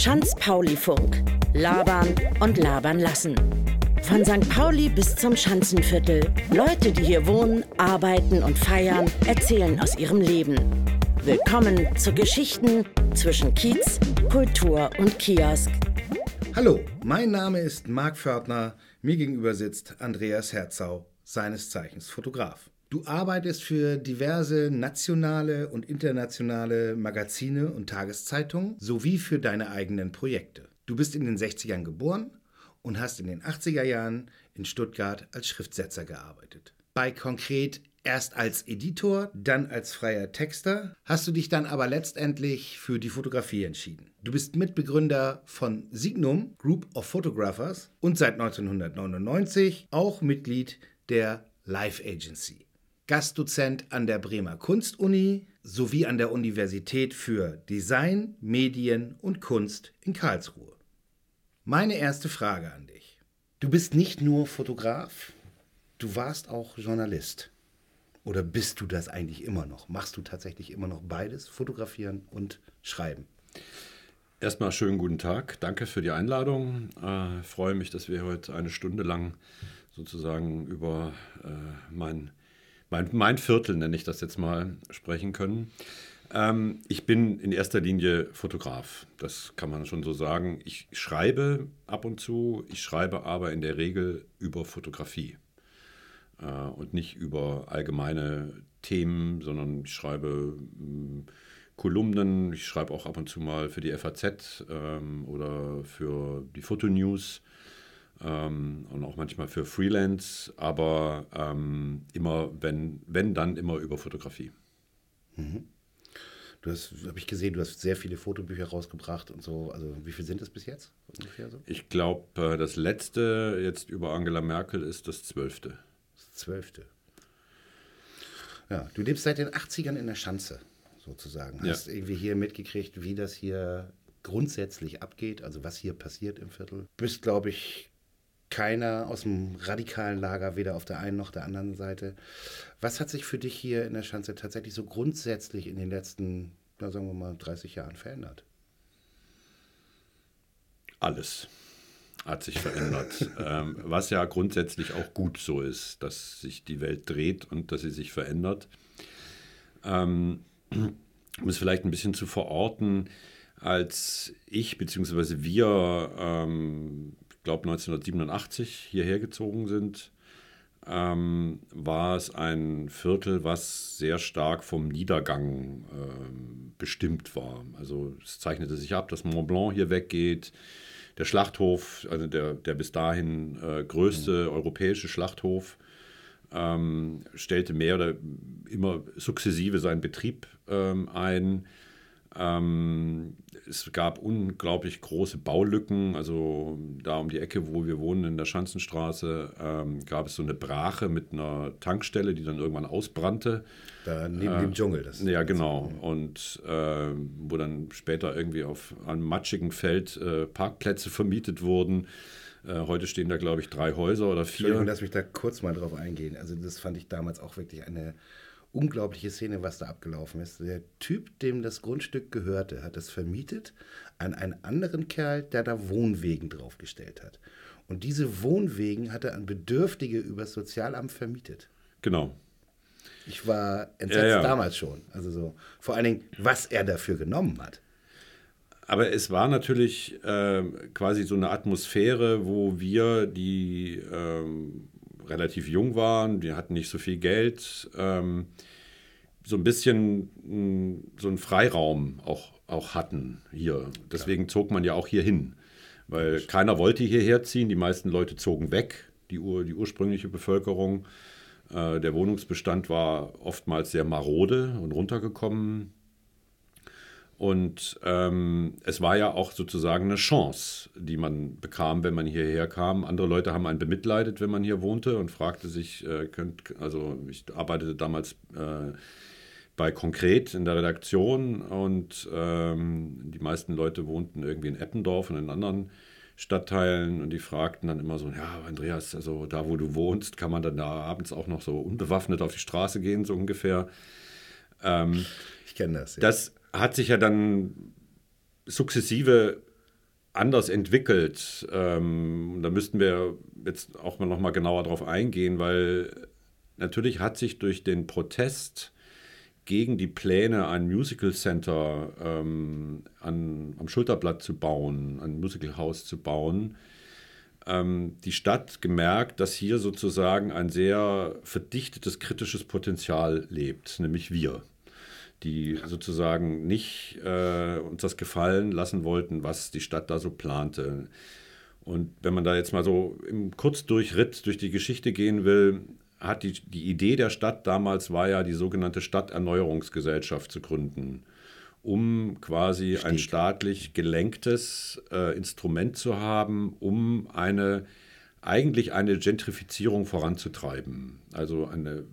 Schanz-Pauli-Funk. Labern und labern lassen. Von St. Pauli bis zum Schanzenviertel. Leute, die hier wohnen, arbeiten und feiern, erzählen aus ihrem Leben. Willkommen zu Geschichten zwischen Kiez, Kultur und Kiosk. Hallo, mein Name ist Marc Fördner. Mir gegenüber sitzt Andreas Herzau, seines Zeichens Fotograf. Du arbeitest für diverse nationale und internationale Magazine und Tageszeitungen sowie für deine eigenen Projekte. Du bist in den 60ern geboren und hast in den 80er Jahren in Stuttgart als Schriftsetzer gearbeitet. Bei konkret erst als Editor, dann als freier Texter, hast du dich dann aber letztendlich für die Fotografie entschieden. Du bist Mitbegründer von Signum, Group of Photographers und seit 1999 auch Mitglied der Life Agency. Gastdozent an der Bremer Kunstuni sowie an der Universität für Design, Medien und Kunst in Karlsruhe. Meine erste Frage an dich. Du bist nicht nur Fotograf, du warst auch Journalist. Oder bist du das eigentlich immer noch? Machst du tatsächlich immer noch beides, fotografieren und schreiben? Erstmal schönen guten Tag. Danke für die Einladung. Äh, freue mich, dass wir heute eine Stunde lang sozusagen über äh, mein mein, mein Viertel, nenne ich das jetzt mal, sprechen können. Ähm, ich bin in erster Linie Fotograf, das kann man schon so sagen. Ich schreibe ab und zu, ich schreibe aber in der Regel über Fotografie äh, und nicht über allgemeine Themen, sondern ich schreibe mh, hm, Kolumnen, ich schreibe auch ab und zu mal für die FAZ ähm, oder für die Fotonews ähm, und auch manchmal für Freelance, aber ähm, immer, wenn, wenn, dann immer über Fotografie. Mhm. Du hast, habe ich gesehen, du hast sehr viele Fotobücher rausgebracht und so. Also wie viel sind es bis jetzt ungefähr so? Ich glaube, äh, das letzte jetzt über Angela Merkel ist das zwölfte. Das zwölfte. Ja, du lebst seit den 80ern in der Schanze, sozusagen. Hast ja. irgendwie hier mitgekriegt, wie das hier grundsätzlich abgeht, also was hier passiert im Viertel. Bist, glaube ich, keiner aus dem radikalen Lager, weder auf der einen noch der anderen Seite. Was hat sich für dich hier in der Schanze tatsächlich so grundsätzlich in den letzten, na, sagen wir mal, 30 Jahren verändert? Alles hat sich verändert. ähm, was ja grundsätzlich auch gut so ist, dass sich die Welt dreht und dass sie sich verändert. Ähm, um es vielleicht ein bisschen zu verorten, als ich bzw. wir ähm, glaube 1987 hierher gezogen sind, ähm, war es ein Viertel, was sehr stark vom Niedergang ähm, bestimmt war. Also es zeichnete sich ab, dass Mont Blanc hier weggeht. Der Schlachthof, also der, der bis dahin äh, größte mhm. europäische Schlachthof, ähm, stellte mehr oder immer sukzessive seinen Betrieb ähm, ein. Ähm, es gab unglaublich große Baulücken. Also da um die Ecke, wo wir wohnen, in der Schanzenstraße, ähm, gab es so eine Brache mit einer Tankstelle, die dann irgendwann ausbrannte. Da neben äh, dem Dschungel. Das ja, genau. Und äh, wo dann später irgendwie auf einem matschigen Feld äh, Parkplätze vermietet wurden. Äh, heute stehen da, glaube ich, drei Häuser oder vier. Entschuldigung, lass mich da kurz mal drauf eingehen. Also das fand ich damals auch wirklich eine unglaubliche Szene, was da abgelaufen ist. Der Typ, dem das Grundstück gehörte, hat es vermietet an einen anderen Kerl, der da Wohnwegen draufgestellt hat. Und diese Wohnwegen hat er an Bedürftige übers Sozialamt vermietet. Genau. Ich war entsetzt ja, ja. damals schon. Also so, vor allen Dingen, was er dafür genommen hat. Aber es war natürlich äh, quasi so eine Atmosphäre, wo wir, die ähm, relativ jung waren, wir hatten nicht so viel Geld, ähm, so ein bisschen mh, mm, so einen Freiraum auch, auch hatten hier. Deswegen zog man ja auch hier hin, weil keiner wollte hierher ziehen, die meisten Leute zogen weg, die, ur, die ursprüngliche Bevölkerung. Äh, der Wohnungsbestand war oftmals sehr marode und runtergekommen. Und ähm, es war ja auch sozusagen eine Chance, die man bekam, wenn man hierher kam. Andere Leute haben einen bemitleidet, wenn man hier wohnte und fragte sich, äh, könnt, also ich arbeitete damals äh, bei Konkret in der Redaktion und ähm, die meisten Leute wohnten irgendwie in Eppendorf und in anderen Stadtteilen und die fragten dann immer so, ja, Andreas, also da, wo du wohnst, kann man dann da abends auch noch so unbewaffnet auf die Straße gehen, so ungefähr. Ähm, ich kenne das. Ja. Das hat sich ja dann sukzessive anders entwickelt. Ähm, da müssten wir jetzt auch mal noch mal genauer drauf eingehen, weil natürlich hat sich durch den Protest gegen die Pläne, ein Musical Center ähm, an, am Schulterblatt zu bauen, ein Musical House zu bauen, ähm, die Stadt gemerkt, dass hier sozusagen ein sehr verdichtetes kritisches Potenzial lebt, nämlich wir die sozusagen nicht äh, uns das gefallen lassen wollten, was die Stadt da so plante. Und wenn man da jetzt mal so im Kurzdurchritt durch die Geschichte gehen will, hat die, die Idee der Stadt damals war ja, die sogenannte Stadterneuerungsgesellschaft zu gründen, um quasi Stieg. ein staatlich gelenktes äh, Instrument zu haben, um eine eigentlich eine Gentrifizierung voranzutreiben. Also eine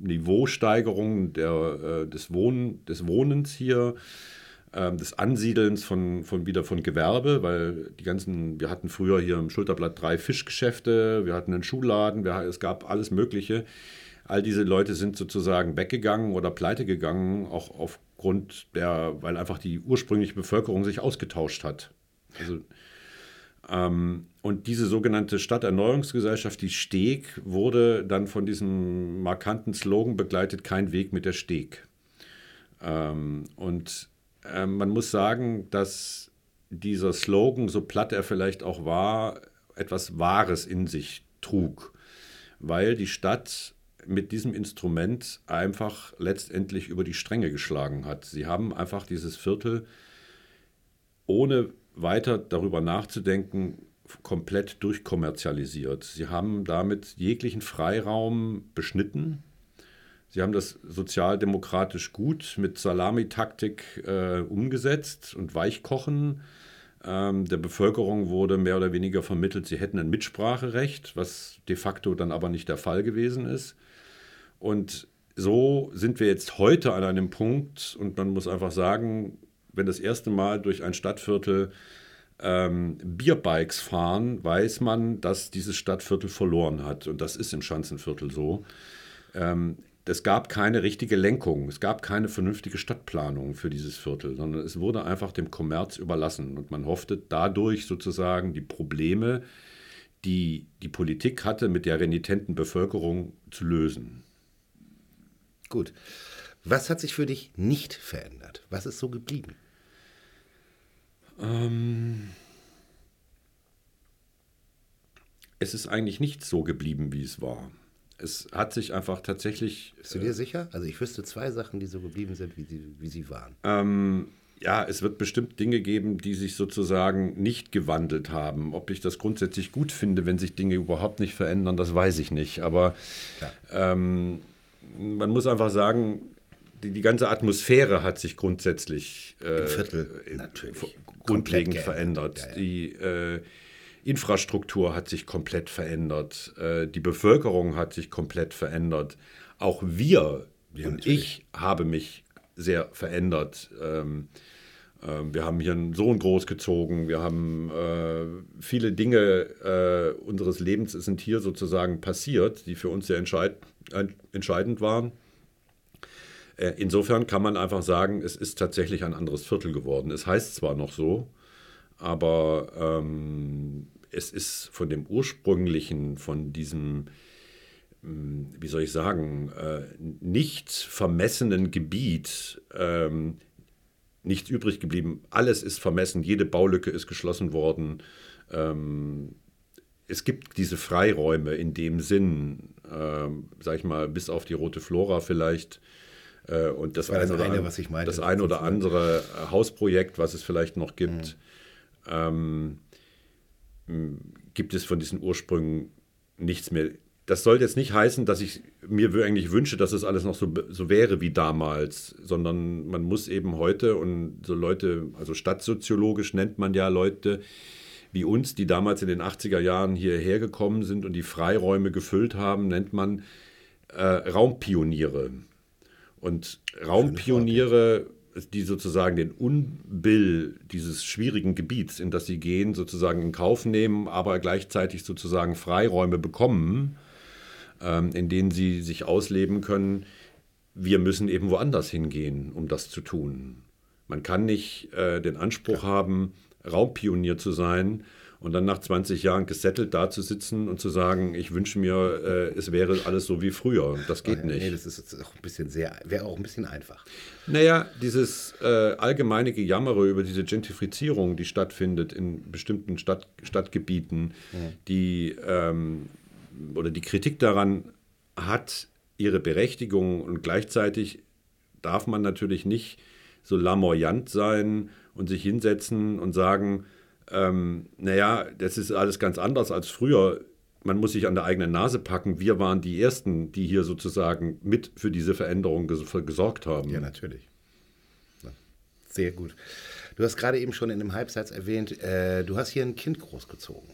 Niveausteigerung der, äh, des, Wohn, des Wohnens hier, äh, des Ansiedelns von, von wieder von Gewerbe, weil die ganzen, wir hatten früher hier im Schulterblatt drei Fischgeschäfte, wir hatten einen Schuhladen, wir, es gab alles Mögliche. All diese Leute sind sozusagen weggegangen oder pleite gegangen, auch aufgrund der, weil einfach die ursprüngliche Bevölkerung sich ausgetauscht hat. Also und diese sogenannte Stadterneuerungsgesellschaft, die Steg, wurde dann von diesem markanten Slogan begleitet, kein Weg mit der Steg. Ähm, und äh, man muss sagen, dass dieser Slogan, so platt er vielleicht auch war, etwas Wahres in sich trug, weil die Stadt mit diesem Instrument einfach letztendlich über die Stränge geschlagen hat. Sie haben einfach dieses Viertel ohne weiter darüber nachzudenken, komplett durchkommerzialisiert. Sie haben damit jeglichen Freiraum beschnitten. Sie haben das sozialdemokratisch gut mit Salamitaktik äh, umgesetzt und Weichkochen. Ähm, der Bevölkerung wurde mehr oder weniger vermittelt, sie hätten ein Mitspracherecht, was de facto dann aber nicht der Fall gewesen ist. Und so sind wir jetzt heute an einem Punkt und man muss einfach sagen, wenn das erste Mal durch ein Stadtviertel ähm, Bierbikes fahren, weiß man, dass dieses Stadtviertel verloren hat. Und das ist im Schanzenviertel so. Ähm, es gab keine richtige Lenkung, es gab keine vernünftige Stadtplanung für dieses Viertel, sondern es wurde einfach dem Kommerz überlassen. Und man hoffte dadurch sozusagen die Probleme, die die Politik hatte, mit der renitenten Bevölkerung zu lösen. Gut. Was hat sich für dich nicht verändert? Was ist so geblieben? Ähm, es ist eigentlich nicht so geblieben, wie es war. Es hat sich einfach tatsächlich. Bist du dir äh, sicher? Also ich wüsste zwei Sachen, die so geblieben sind, wie sie, wie sie waren. Ähm, ja, es wird bestimmt Dinge geben, die sich sozusagen nicht gewandelt haben. Ob ich das grundsätzlich gut finde, wenn sich Dinge überhaupt nicht verändern, das weiß ich nicht. Aber ja. ähm, man muss einfach sagen, die, die ganze Atmosphäre hat sich grundsätzlich äh, Im Viertel natürlich grundlegend verändert. Ja, ja. Die äh, Infrastruktur hat sich komplett verändert. Äh, die Bevölkerung hat sich komplett verändert. Auch wir ja, und ich habe mich sehr verändert. Ähm, äh, wir haben hier einen Sohn großgezogen. Wir haben äh, viele Dinge äh, unseres Lebens sind hier sozusagen passiert, die für uns sehr entscheid entscheidend waren. Äh, insofern kann man einfach sagen, es ist tatsächlich ein anderes Viertel geworden. Es heißt zwar noch so, aber ähm, es ist von dem ursprünglichen, von diesem, hm, wie soll ich sagen, äh, nicht vermessenen Gebiet ähm, nichts übrig geblieben. Alles ist vermessen, jede Baulücke ist geschlossen worden. Ähm, es gibt diese Freiräume in dem Sinn, ähm, sag ich mal, bis auf die rote Flora vielleicht, und das, das, ein eine, eine, meinte, das ein oder andere äh, Hausprojekt, was es vielleicht noch gibt, mhm. ähm, gibt es von diesen Ursprüngen nichts mehr. Das soll jetzt nicht heißen, dass ich mir eigentlich wünsche, dass es alles noch so, so wäre wie damals, sondern man muss eben heute und so Leute, also stadtsoziologisch nennt man ja Leute wie uns, die damals in den 80er Jahren hierher gekommen sind und die Freiräume gefüllt haben, nennt man äh, Raumpioniere. Und Raumpioniere, die sozusagen den Unbill dieses schwierigen Gebiets, in das sie gehen, sozusagen in Kauf nehmen, aber gleichzeitig sozusagen Freiräume bekommen, ähm, in denen sie sich ausleben können, wir müssen eben woanders hingehen, um das zu tun. Man kann nicht äh, den Anspruch ja. haben, Raumpionier zu sein und dann nach 20 Jahren gesettelt da zu sitzen und zu sagen, ich wünsche mir, äh, es wäre alles so wie früher. Das geht nicht. Nee, das ist auch ein bisschen sehr, wäre auch ein bisschen einfach. Naja, dieses äh, allgemeine Gejammere über diese Gentrifizierung, die stattfindet in bestimmten Stadt, Stadtgebieten, ja. die ähm, oder die Kritik daran hat ihre Berechtigung und gleichzeitig darf man natürlich nicht so lamoyant sein und sich hinsetzen und sagen, ähm, naja, das ist alles ganz anders als früher. Man muss sich an der eigenen Nase packen. Wir waren die Ersten, die hier sozusagen mit für diese Veränderung gesorgt haben. Ja, natürlich. Sehr gut. Du hast gerade eben schon in einem Halbsatz erwähnt, äh, du hast hier ein Kind großgezogen.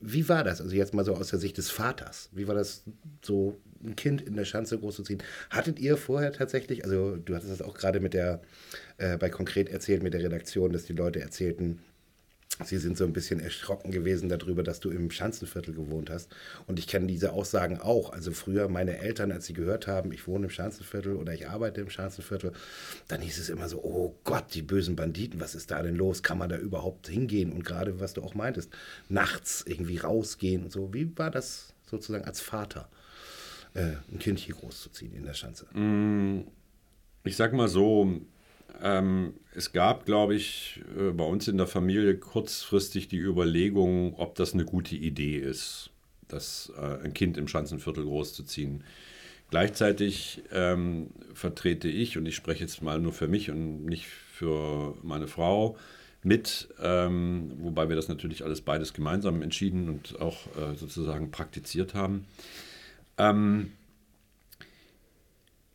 Wie war das? Also jetzt mal so aus der Sicht des Vaters. Wie war das so, ein Kind in der Schanze großzuziehen? Hattet ihr vorher tatsächlich, also du hattest das auch gerade mit der, äh, bei konkret erzählt mit der Redaktion, dass die Leute erzählten, Sie sind so ein bisschen erschrocken gewesen darüber, dass du im Schanzenviertel gewohnt hast. Und ich kenne diese Aussagen auch. Also früher meine Eltern, als sie gehört haben, ich wohne im Schanzenviertel oder ich arbeite im Schanzenviertel, dann hieß es immer so, oh Gott, die bösen Banditen, was ist da denn los? Kann man da überhaupt hingehen? Und gerade, was du auch meintest, nachts irgendwie rausgehen und so. Wie war das sozusagen als Vater, äh, ein Kind hier großzuziehen in der Schanze? Mm, ich sag mal so, ähm, es gab, glaube ich, äh, bei uns in der Familie kurzfristig die Überlegung, ob das eine gute Idee ist, das, äh, ein Kind im Schanzenviertel großzuziehen. Gleichzeitig ähm, vertrete ich, und ich spreche jetzt mal nur für mich und nicht für meine Frau, mit, ähm, wobei wir das natürlich alles beides gemeinsam entschieden und auch äh, sozusagen praktiziert haben. Ähm,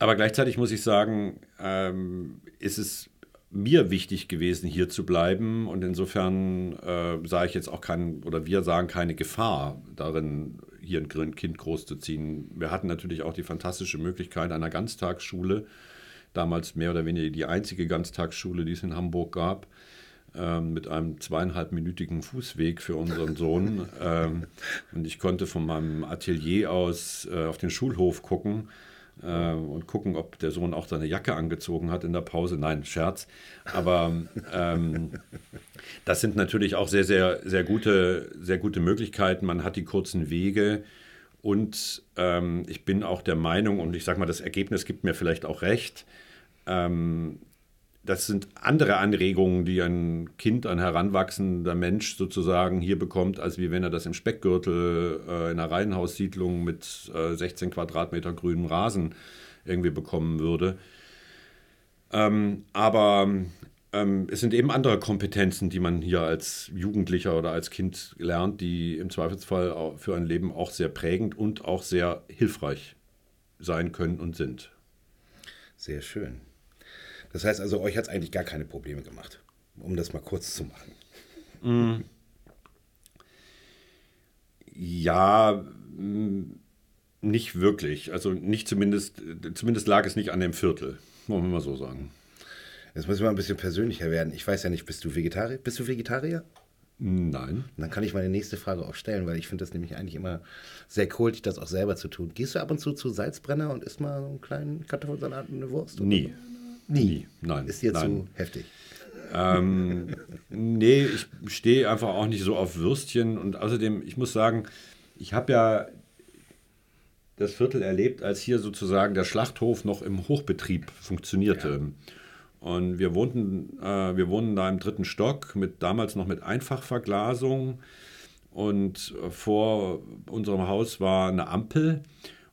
aber gleichzeitig muss ich sagen, ähm, ist es mir wichtig gewesen, hier zu bleiben. Und insofern äh, sah ich jetzt auch keinen, oder wir sagen keine Gefahr darin, hier ein Kind großzuziehen. Wir hatten natürlich auch die fantastische Möglichkeit einer Ganztagsschule, damals mehr oder weniger die einzige Ganztagsschule, die es in Hamburg gab, ähm, mit einem zweieinhalbminütigen Fußweg für unseren Sohn. ähm, und ich konnte von meinem Atelier aus äh, auf den Schulhof gucken äh, und gucken, ob der Sohn auch seine Jacke angezogen hat in der Pause. Nein, Scherz. Aber ähm, das sind natürlich auch sehr, sehr, sehr gute, sehr gute Möglichkeiten. Man hat die kurzen Wege. Und ähm, ich bin auch der Meinung, und ich sage mal, das Ergebnis gibt mir vielleicht auch recht, ähm, das sind andere Anregungen, die ein Kind, ein heranwachsender Mensch sozusagen hier bekommt, als wie wenn er das im Speckgürtel äh, in einer Reihenhaussiedlung mit äh, 16 Quadratmeter grünem Rasen irgendwie bekommen würde. Ähm, aber ähm, es sind eben andere Kompetenzen, die man hier als Jugendlicher oder als Kind lernt, die im Zweifelsfall für ein Leben auch sehr prägend und auch sehr hilfreich sein können und sind. Sehr schön. Das heißt also, euch hat es eigentlich gar keine Probleme gemacht, um das mal kurz zu machen. Mm. Ja, nicht wirklich. Also nicht zumindest, zumindest lag es nicht an dem Viertel, wollen wir mal so sagen. Jetzt müssen wir ein bisschen persönlicher werden. Ich weiß ja nicht, bist du Vegetarier? Bist du Vegetarier? Nein. Dann kann ich meine nächste Frage auch stellen, weil ich finde das nämlich eigentlich immer sehr kultig, das auch selber zu tun. Gehst du ab und zu zu Salzbrenner und isst mal so einen kleinen Kartoffelsalat und eine Wurst? Nie. Oder? Nie. Nein. Ist dir nein. zu heftig? Ähm, nee, ich stehe einfach auch nicht so auf Würstchen. Und außerdem, ich muss sagen, ich habe ja das Viertel erlebt, als hier sozusagen der Schlachthof noch im Hochbetrieb funktionierte. Ja. Und wir wohnten, äh, wir wohnen da im dritten Stock, mit, damals noch mit Einfachverglasung. Und vor unserem Haus war eine Ampel.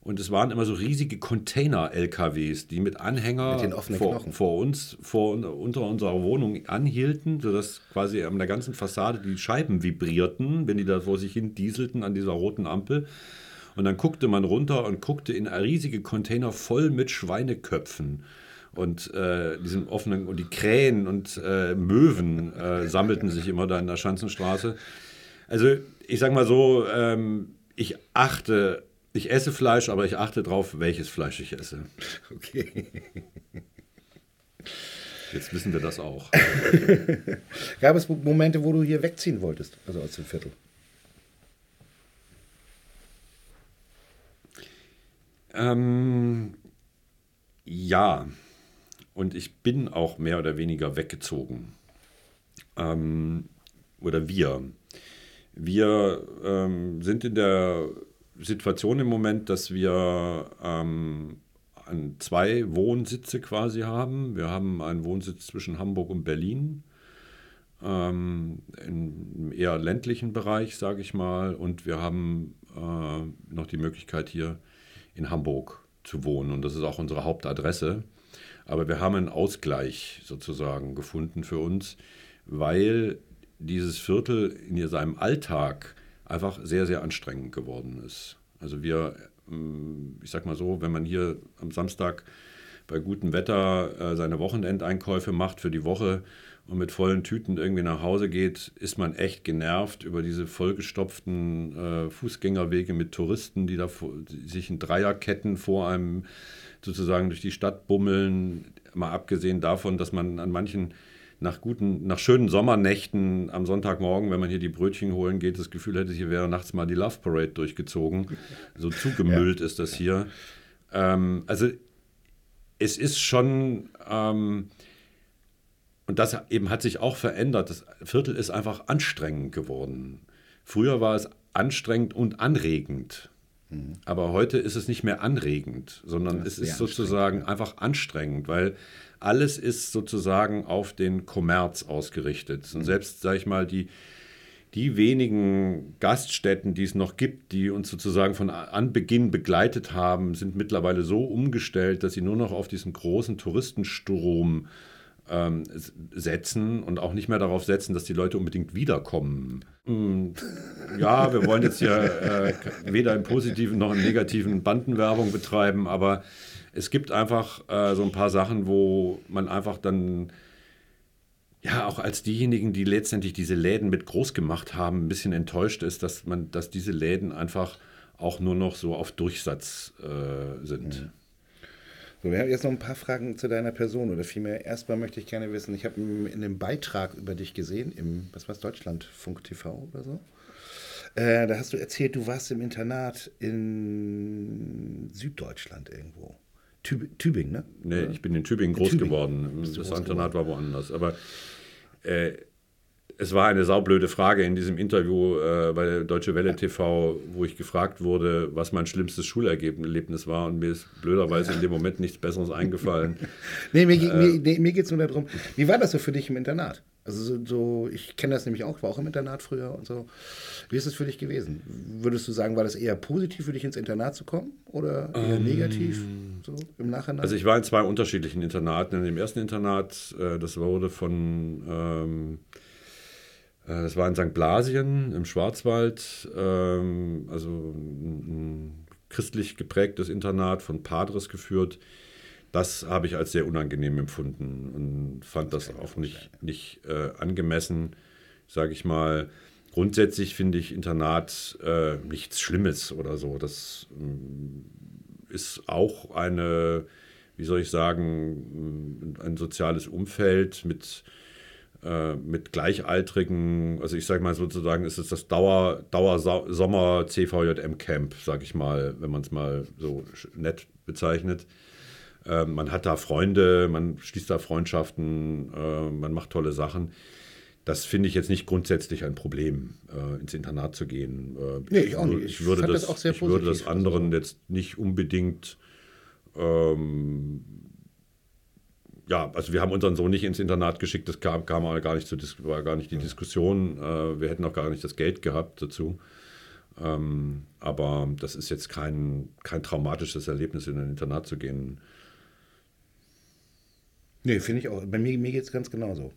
Und es waren immer so riesige Container-LKWs, die mit Anhänger mit vor, vor, uns, vor unter unserer Wohnung anhielten, sodass quasi an der ganzen Fassade die Scheiben vibrierten, wenn die da vor sich hin dieselten an dieser roten Ampel. Und dann guckte man runter und guckte in riesige Container voll mit Schweineköpfen und äh, diesem offenen und die Krähen und äh, Möwen äh, sammelten sich immer da in der Schanzenstraße. Also ich sag mal so, ähm, ich achte ich esse Fleisch, aber ich achte darauf, welches Fleisch ich esse. Okay. Jetzt wissen wir das auch. Gab es Momente, wo du hier wegziehen wolltest, also aus dem Viertel? Ähm, Ja, und ich bin auch mehr oder weniger weggezogen. Ähm, oder wir. Wir ähm, sind in der Situation im Moment, dass wir ähm, zwei Wohnsitze quasi haben. Wir haben einen Wohnsitz zwischen Hamburg und Berlin, ähm, im eher ländlichen Bereich, sage ich mal. Und wir haben äh, noch die Möglichkeit hier in Hamburg zu wohnen. Und das ist auch unsere Hauptadresse. Aber wir haben einen Ausgleich sozusagen gefunden für uns, weil dieses Viertel in seinem Alltag einfach sehr, sehr anstrengend geworden ist. Also wir, ähm, ich sag mal so, wenn man hier am Samstag bei gutem Wetter äh, seine Wochenendeinkäufe macht für die Woche und mit vollen Tüten irgendwie nach Hause geht, ist man echt genervt über diese vollgestopften äh, Fußgängerwege mit Touristen, die da sich in Dreierketten vor einem sozusagen durch die Stadt bummeln. Mal abgesehen davon, dass man an manchen nach guten, nach schönen Sommernächten am Sonntagmorgen, wenn man hier die Brötchen holen geht, das Gefühl hätte, hier wäre nachts mal die Love Parade durchgezogen. So zugemüllt ja. ist das hier. Ähm, also es ist schon, ähm, und das eben hat sich auch verändert. Das Viertel ist einfach anstrengend geworden. Früher war es anstrengend und anregend. Mhm. Aber heute ist es nicht mehr anregend, sondern es ist sozusagen einfach anstrengend, weil alles ist sozusagen auf den Kommerz ausgerichtet. Und mhm. selbst, sage ich mal, die, die wenigen Gaststätten, die es noch gibt, die uns sozusagen von Anbeginn begleitet haben, sind mittlerweile so umgestellt, dass sie nur noch auf diesen großen Touristenstrom ähm, setzen und auch nicht mehr darauf setzen, dass die Leute unbedingt wiederkommen. Mm, ja, wir wollen jetzt ja äh, weder im positiven noch im negativen Bandenwerbung betreiben, aber es gibt einfach äh, so ein paar Sachen, wo man einfach dann ja auch als diejenigen, die letztendlich diese Läden mit groß gemacht haben, ein bisschen enttäuscht ist, dass man, dass diese Läden einfach auch nur noch so auf Durchsatz äh, sind. Mhm. So, wir haben jetzt noch ein paar Fragen zu deiner Person oder vielmehr erstmal möchte ich gerne wissen, ich habe in dem Beitrag über dich gesehen, im, was war es, Deutschlandfunk TV oder so. Äh, da hast du erzählt, du warst im Internat in Süddeutschland irgendwo. Tüb Tübingen, ne? Nee, ich bin in Tübingen groß Tübingen. geworden. Das groß Internat geworden. war woanders. Aber äh, es war eine saublöde Frage in diesem Interview äh, bei der Deutsche Welle TV, wo ich gefragt wurde, was mein schlimmstes Schulerlebnis war. Und mir ist blöderweise in dem Moment nichts Besseres eingefallen. nee, mir, äh, mir, nee, mir geht es nur darum, wie war das so für dich im Internat? Also so, so ich kenne das nämlich auch, war auch im Internat früher und so. Wie ist es für dich gewesen? Würdest du sagen, war das eher positiv für dich ins Internat zu kommen oder eher ähm, negativ so im Nachhinein? Also ich war in zwei unterschiedlichen Internaten. In dem ersten Internat, äh, das wurde von ähm, äh, das war in St. Blasien im Schwarzwald, ähm, also ein, ein christlich geprägtes Internat von Padres geführt das habe ich als sehr unangenehm empfunden und fand das auch nicht, nicht äh, angemessen, sage ich mal. Grundsätzlich finde ich Internat äh, nichts Schlimmes oder so. Das äh, ist auch eine, wie soll ich sagen, ein soziales Umfeld mit, äh, mit Gleichaltrigen. Also ich sage mal sozusagen, ist es das Dauer, Dauersommer CVJM Camp, sage ich mal, wenn man es mal so nett bezeichnet. Ähm, man hat da Freunde, man schließt da Freundschaften, äh, man macht tolle Sachen. Das finde ich jetzt nicht grundsätzlich ein Problem, äh, ins Internat zu gehen. Äh, nee, ich auch nicht. Ich, würde das, das, auch sehr ich würde das anderen also. jetzt nicht unbedingt ähm, ja, also wir haben unseren Sohn nicht ins Internat geschickt, das kam, kam gar nicht zu, war gar nicht die Diskussion. Äh, wir hätten auch gar nicht das Geld gehabt dazu. Ähm, aber das ist jetzt kein, kein traumatisches Erlebnis, in ein Internat zu gehen. Nee, finde ich auch. Bei mir, mir geht es ganz genauso.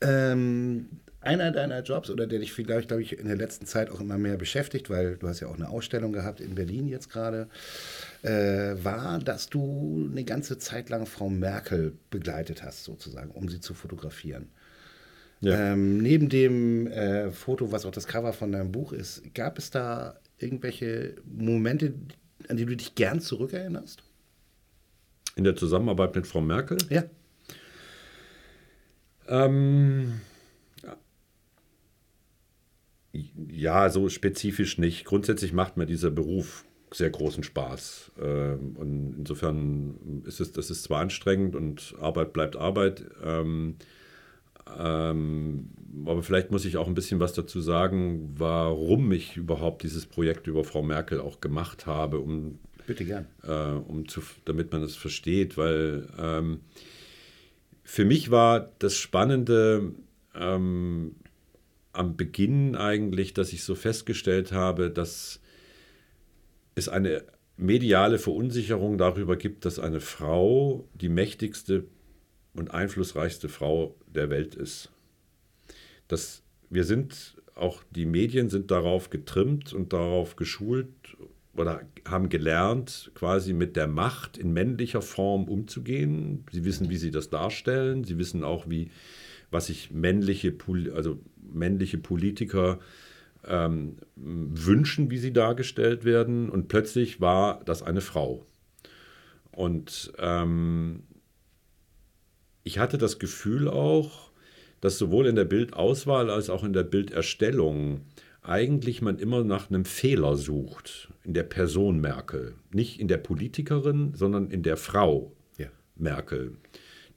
Ähm, einer deiner Jobs oder der dich vielleicht, glaube ich, in der letzten Zeit auch immer mehr beschäftigt, weil du hast ja auch eine Ausstellung gehabt in Berlin jetzt gerade, äh, war, dass du eine ganze Zeit lang Frau Merkel begleitet hast, sozusagen, um sie zu fotografieren. Ja. Ähm, neben dem äh, Foto, was auch das Cover von deinem Buch ist, gab es da irgendwelche Momente, an die du dich gern zurückerinnerst? In der Zusammenarbeit mit Frau Merkel? Ja. Ähm, ja, so spezifisch nicht. Grundsätzlich macht mir dieser Beruf sehr großen Spaß. Ähm, und insofern ist es, das ist zwar anstrengend und Arbeit bleibt Arbeit, ähm, ähm, aber vielleicht muss ich auch ein bisschen was dazu sagen, warum ich überhaupt dieses Projekt über Frau Merkel auch gemacht habe, um, Bitte gern. Äh, um zu, damit man es versteht, weil ähm, für mich war das Spannende ähm, am Beginn eigentlich, dass ich so festgestellt habe, dass es eine mediale Verunsicherung darüber gibt, dass eine Frau die mächtigste und einflussreichste Frau der Welt ist. Das, wir sind, auch die Medien sind darauf getrimmt und darauf geschult oder haben gelernt, quasi mit der Macht in männlicher Form umzugehen. Sie wissen, wie sie das darstellen. Sie wissen auch, wie, was sich männliche, also männliche Politiker ähm, wünschen, wie sie dargestellt werden. Und plötzlich war das eine Frau. Und ähm, ich hatte das Gefühl auch, dass sowohl in der Bildauswahl als auch in der Bilderstellung eigentlich man immer nach einem Fehler sucht in der Person Merkel. Nicht in der Politikerin, sondern in der Frau ja. Merkel.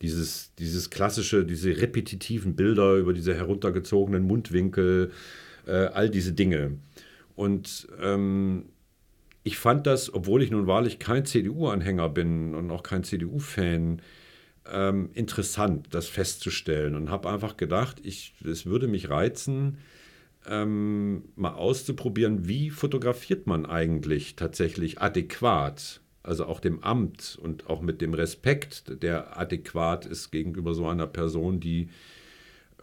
Dieses, dieses klassische, diese repetitiven Bilder über diese heruntergezogenen Mundwinkel, äh, all diese Dinge. Und ähm, ich fand das, obwohl ich nun wahrlich kein CDU-Anhänger bin und auch kein CDU-Fan, ähm, interessant, das festzustellen und habe einfach gedacht, ich, es würde mich reizen, ähm, mal auszuprobieren, wie fotografiert man eigentlich tatsächlich adäquat, also auch dem Amt und auch mit dem Respekt, der adäquat ist gegenüber so einer Person, die,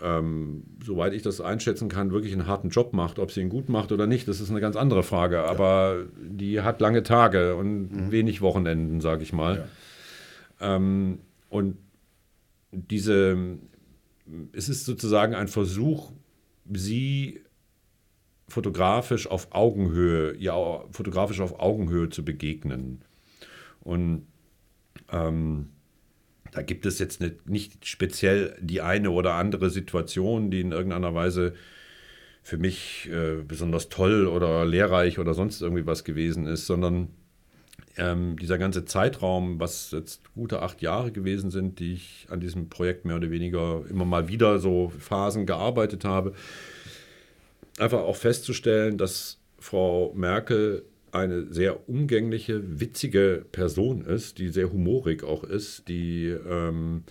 ähm, soweit ich das einschätzen kann, wirklich einen harten Job macht. Ob sie ihn gut macht oder nicht, das ist eine ganz andere Frage. Aber ja. die hat lange Tage und mhm. wenig Wochenenden, sage ich mal. Ja. Ähm, und diese, es ist sozusagen ein Versuch, sie fotografisch auf Augenhöhe, ja, fotografisch auf Augenhöhe zu begegnen. Und ähm, da gibt es jetzt nicht, nicht speziell die eine oder andere Situation, die in irgendeiner Weise für mich äh, besonders toll oder lehrreich oder sonst irgendwie was gewesen ist, sondern ähm, dieser ganze Zeitraum, was jetzt gute acht Jahre gewesen sind, die ich an diesem Projekt mehr oder weniger immer mal wieder so Phasen gearbeitet habe, einfach auch festzustellen, dass Frau Merkel eine sehr umgängliche, witzige Person ist, die sehr humorig auch ist, die ähm,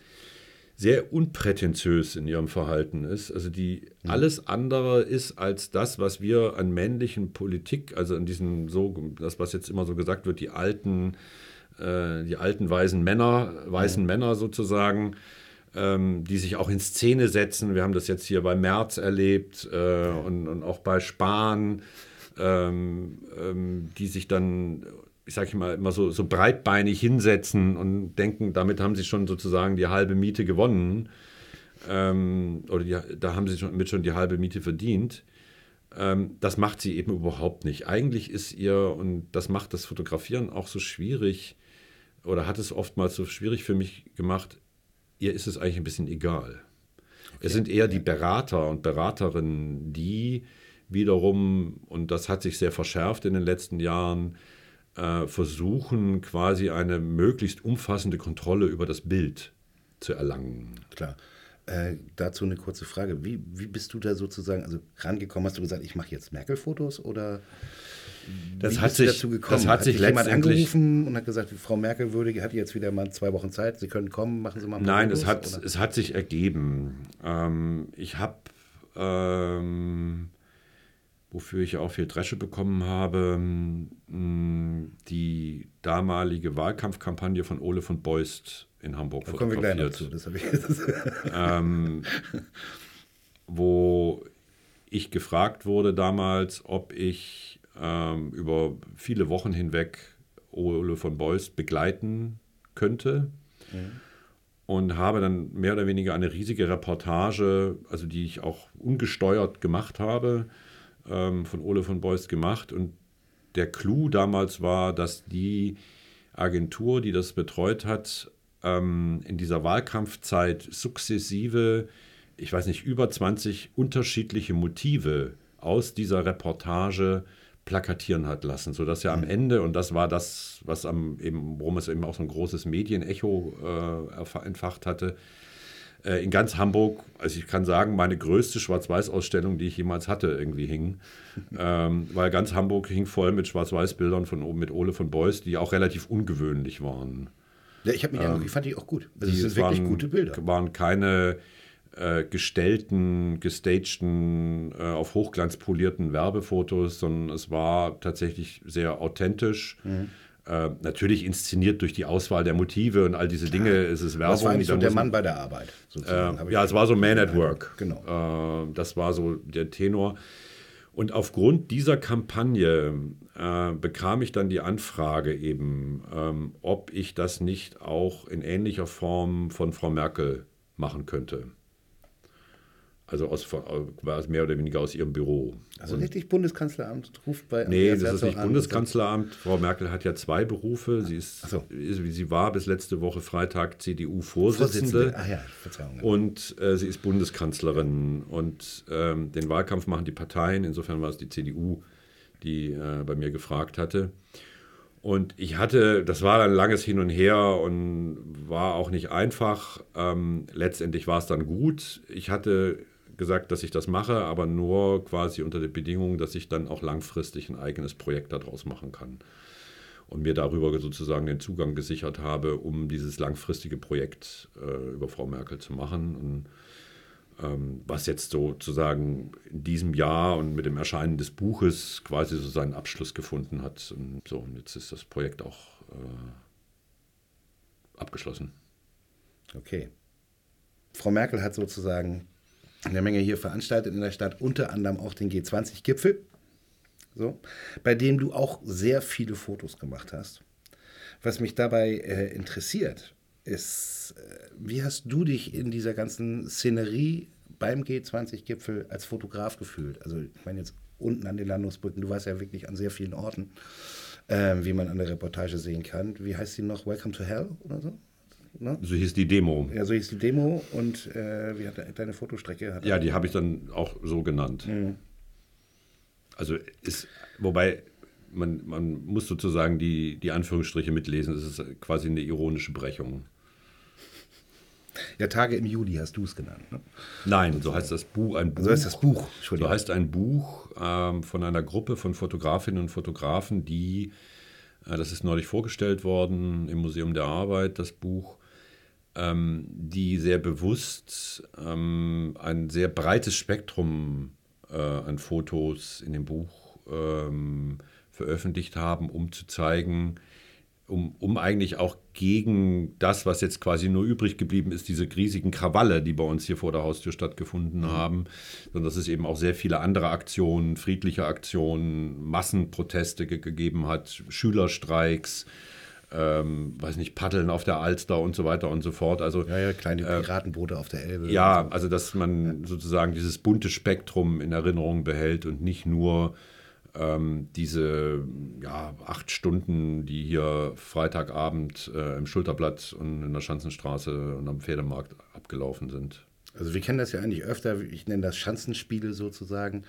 sehr unprätentiös in ihrem Verhalten ist, also die mhm. alles andere ist als das, was wir an männlichen Politik, also an diesen so, das was jetzt immer so gesagt wird, die alten, äh, die alten weißen Männer, weißen mhm. Männer sozusagen, ähm, die sich auch in Szene setzen. Wir haben das jetzt hier bei Merz erlebt äh, und, und auch bei Spahn, ähm, ähm, die sich dann ich sage mal, immer so, so breitbeinig hinsetzen und denken, damit haben sie schon sozusagen die halbe Miete gewonnen. Ähm, oder die, da haben sie schon, mit schon die halbe Miete verdient. Ähm, das macht sie eben überhaupt nicht. Eigentlich ist ihr, und das macht das Fotografieren auch so schwierig, oder hat es oftmals so schwierig für mich gemacht, ihr ist es eigentlich ein bisschen egal. Okay. Es sind eher die Berater und Beraterinnen, die wiederum, und das hat sich sehr verschärft in den letzten Jahren, äh, versuchen, quasi eine möglichst umfassende Kontrolle über das Bild zu erlangen. Klar. Äh, dazu eine kurze Frage. Wie, wie bist du da sozusagen, also rangekommen? Hast du gesagt, ich mache jetzt Merkel-Fotos oder das hat sich, dazu gekommen? Das hat, hat sich jemand angerufen und hat gesagt, Frau Merkel würde, hat jetzt wieder mal zwei Wochen Zeit, Sie können kommen, machen Sie mal Nein, es, hat, es hat sich ergeben. Ähm, ich habe ähm, wofür ich auch viel Dresche bekommen habe, mm, die damalige Wahlkampfkampagne von Ole von Beust in Hamburg da kommen wir gleich dazu, das habe ich ähm, wo ich gefragt wurde damals, ob ich ähm, über viele Wochen hinweg Ole von Beust begleiten könnte. Mhm. Und habe dann mehr oder weniger eine riesige Reportage, also die ich auch ungesteuert gemacht habe, ähm, von Ole von Beust gemacht. Und der Clou damals war, dass die Agentur, die das betreut hat, ähm, in dieser Wahlkampfzeit sukzessive, ich weiß nicht, über 20 unterschiedliche Motive aus dieser Reportage plakatieren hat lassen, sodass er am Mhm. Ende, und das war das, was am, eben, worum es eben auch so ein großes Medienecho äh, entfacht hatte, äh, in ganz Hamburg, also ich kann sagen, meine größte Schwarz-Weiß-Ausstellung, die ich jemals hatte, irgendwie hing. ähm, weil ganz Hamburg hing voll mit Schwarz-Weiß-Bildern von mit Ole von Beuys, die auch relativ ungewöhnlich waren. Ja, ich, mich angeguckt, die fand ich auch gut. Also Die es sind wirklich waren, gute Bilder. waren keine äh, gestellten, gestagten, äh, auf Hochglanz polierten Werbefotos, sondern es war tatsächlich sehr authentisch. Mhm. Äh, natürlich inszeniert durch die Auswahl der Motive und all diese Dinge. Es ist Werbung. Das war eigentlich so der Mann bei der Arbeit. äh, ich ja, es war so Man at Work. Genau. Äh, das war so der Tenor. Und aufgrund dieser Kampagne äh, bekam ich dann die Anfrage eben, ähm, ob ich das nicht auch in ähnlicher Form von Frau Merkel machen könnte. Also aus, war es mehr oder weniger aus ihrem Büro. Also richtig Bundeskanzleramt ruft bei Nee, das ist nicht an und Bundeskanzleramt. Frau Merkel hat ja zwei Berufe. Sie ist, so. sie war bis letzte Woche Freitag CDU-Vorsitzende. Vorsitzende. Ach ja, Verzeihung. Und äh, sie ist Bundeskanzlerin und ähm, den Wahlkampf machen die Parteien. Insofern war es die CDU, die äh, bei mir gefragt hatte. Und ich hatte, das war ein langes Hin und Her und war auch nicht einfach. Ähm, letztendlich war es dann gut. Ich hatte gesagt, dass ich das mache, aber nur quasi unter der Bedingung, dass ich dann auch langfristig ein eigenes Projekt daraus machen kann. Und mir darüber sozusagen den Zugang gesichert habe, um dieses langfristige Projekt äh, über Frau Merkel zu machen. Und ähm, was jetzt sozusagen in diesem Jahr und mit dem Erscheinen des Buches quasi so seinen Abschluss gefunden hat. Und so, und jetzt ist das Projekt auch äh, abgeschlossen. Okay. Frau Merkel hat sozusagen eine Menge hier veranstaltet in der Stadt, unter anderem auch den G20-Gipfel, so, bei dem du auch sehr viele Fotos gemacht hast. Was mich dabei äh, interessiert, ist, äh, wie hast du dich in dieser ganzen Szenerie beim G20-Gipfel als Fotograf gefühlt? Also ich meine jetzt unten an den Landungsbrücken, du warst ja wirklich an sehr vielen Orten, äh, wie man an der Reportage sehen kann. Wie heißt sie noch? Welcome to Hell oder so? Ne? So hieß die Demo. Ja, so hieß die Demo und äh, wie hat de- deine Fotostrecke? Hat Ja, die habe ich dann auch so genannt. Also ist, wobei man, man muss sozusagen die, die Anführungsstriche mitlesen. Es ist quasi eine ironische Brechung. ja, Tage im Juli hast du es genannt. Ne? Nein, so heißt das Buch. Ein Buch So heißt das Buch, So heißt ein Buch ähm, von einer Gruppe von Fotografinnen und Fotografen, die, äh, das ist neulich vorgestellt worden im Museum der Arbeit, das Buch, ähm, die sehr bewusst ähm, ein sehr breites Spektrum äh, an Fotos in dem Buch ähm, veröffentlicht haben, um zu zeigen, um, um eigentlich auch gegen das, was jetzt quasi nur übrig geblieben ist, diese riesigen Krawalle, die bei uns hier vor der Haustür stattgefunden haben, sondern dass es eben auch sehr viele andere Aktionen, friedliche Aktionen, Massenproteste ge gegeben hat, Schülerstreiks, ähm, weiß nicht, Paddeln auf der Alster und so weiter und so fort. Also ja, ja, kleine Piratenboote auf der Elbe. ja, also dass man sozusagen dieses bunte Spektrum in Erinnerung behält und nicht nur ähm, diese ja, acht Stunden, die hier Freitagabend äh, im Schulterblatt und in der Schanzenstraße und am Pferdemarkt abgelaufen sind. Also wir kennen das ja eigentlich öfter, ich nenne das Schanzenspiele sozusagen.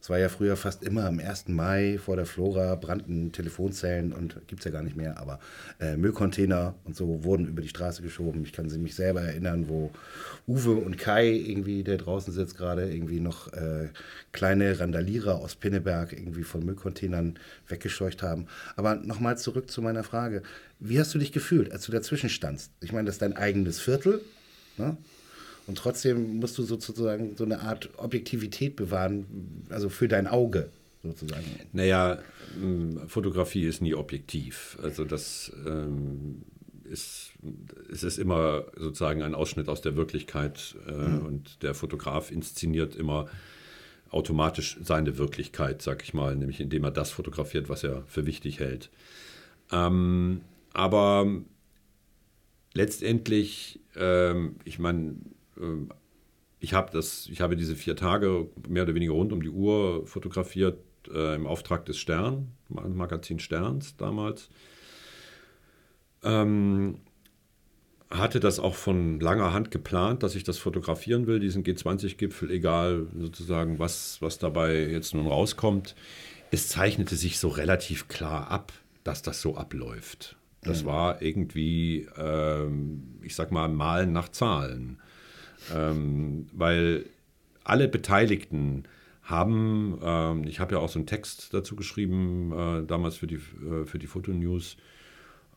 Es war ja früher fast immer am 1. Mai vor der Flora, brannten Telefonzellen und gibt es ja gar nicht mehr, aber äh, Müllcontainer und so wurden über die Straße geschoben. Ich kann mich selber erinnern, wo Uwe und Kai irgendwie, der draußen sitzt gerade, irgendwie noch äh, kleine Randalierer aus Pinneberg irgendwie von Müllcontainern weggescheucht haben. Aber nochmal zurück zu meiner Frage. Wie hast du dich gefühlt, als du dazwischen standst? Ich meine, das ist dein eigenes Viertel, ne? Und trotzdem musst du sozusagen so eine Art Objektivität bewahren, also für dein Auge sozusagen. Naja, ähm, Fotografie ist nie objektiv. Also das ähm, ist, es ist immer sozusagen ein Ausschnitt aus der Wirklichkeit äh, und der Fotograf inszeniert immer automatisch seine Wirklichkeit, sag ich mal, nämlich indem er das fotografiert, was er für wichtig hält. Ähm, aber letztendlich, ähm, ich meine, ich habe das, ich habe diese vier Tage mehr oder weniger rund um die Uhr fotografiert äh, im Auftrag des Stern, Magazin Sterns damals. Ähm, hatte das auch von langer Hand geplant, dass ich das fotografieren will, diesen G20-Gipfel, egal sozusagen, was, was dabei jetzt nun rauskommt. es zeichnete sich so relativ klar ab, dass das so abläuft. Das mhm. war irgendwie, ähm, ich sag mal, Malen nach Zahlen. Ähm, weil alle Beteiligten haben, ähm, ich habe ja auch so einen Text dazu geschrieben, äh, damals für die, äh, für die Fotonews,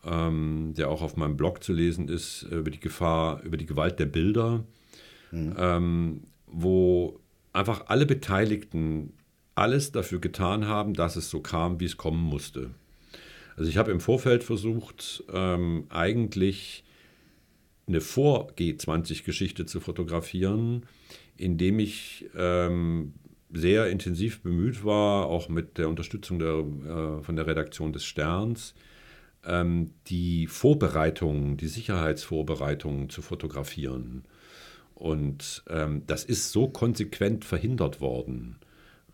ähm, der auch auf meinem Blog zu lesen ist, über die Gefahr, über die Gewalt der Bilder, mhm. ähm, wo einfach alle Beteiligten alles dafür getan haben, dass es so kam, wie es kommen musste. Also ich habe im Vorfeld versucht, ähm, eigentlich eine Vor-G20-Geschichte zu fotografieren, indem ich ähm, sehr intensiv bemüht war, auch mit der Unterstützung der, äh, von der Redaktion des Sterns, ähm, die Vorbereitungen, die Sicherheitsvorbereitungen zu fotografieren. Und ähm, das ist so konsequent verhindert worden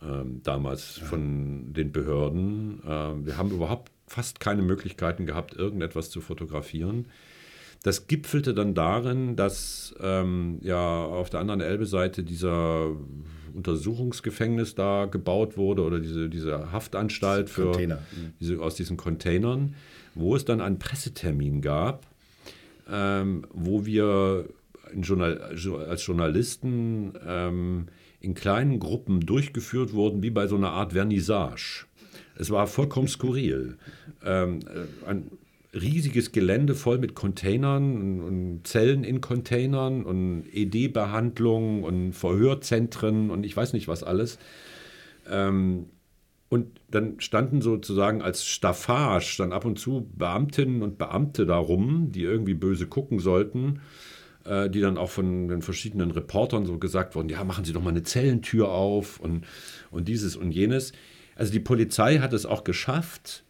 ähm, damals ja. von den Behörden. Ähm, wir haben überhaupt fast keine Möglichkeiten gehabt, irgendetwas zu fotografieren. Das gipfelte dann darin, dass ähm, ja auf der anderen Elbe-Seite dieser Untersuchungsgefängnis da gebaut wurde oder diese, diese Haftanstalt für Container. Diese, aus diesen Containern, wo es dann einen Pressetermin gab, ähm, wo wir Journal als Journalisten ähm, in kleinen Gruppen durchgeführt wurden, wie bei so einer Art Vernissage. Es war vollkommen skurril. Ähm, äh, ein riesiges Gelände voll mit Containern und Zellen in Containern und ED-Behandlung und Verhörzentren und ich weiß nicht was alles. Ähm, und dann standen sozusagen als Staffage dann ab und zu Beamtinnen und Beamte darum, die irgendwie böse gucken sollten, äh, die dann auch von den verschiedenen Reportern so gesagt wurden, ja, machen Sie doch mal eine Zellentür auf und, und dieses und jenes. Also die Polizei hat es auch geschafft,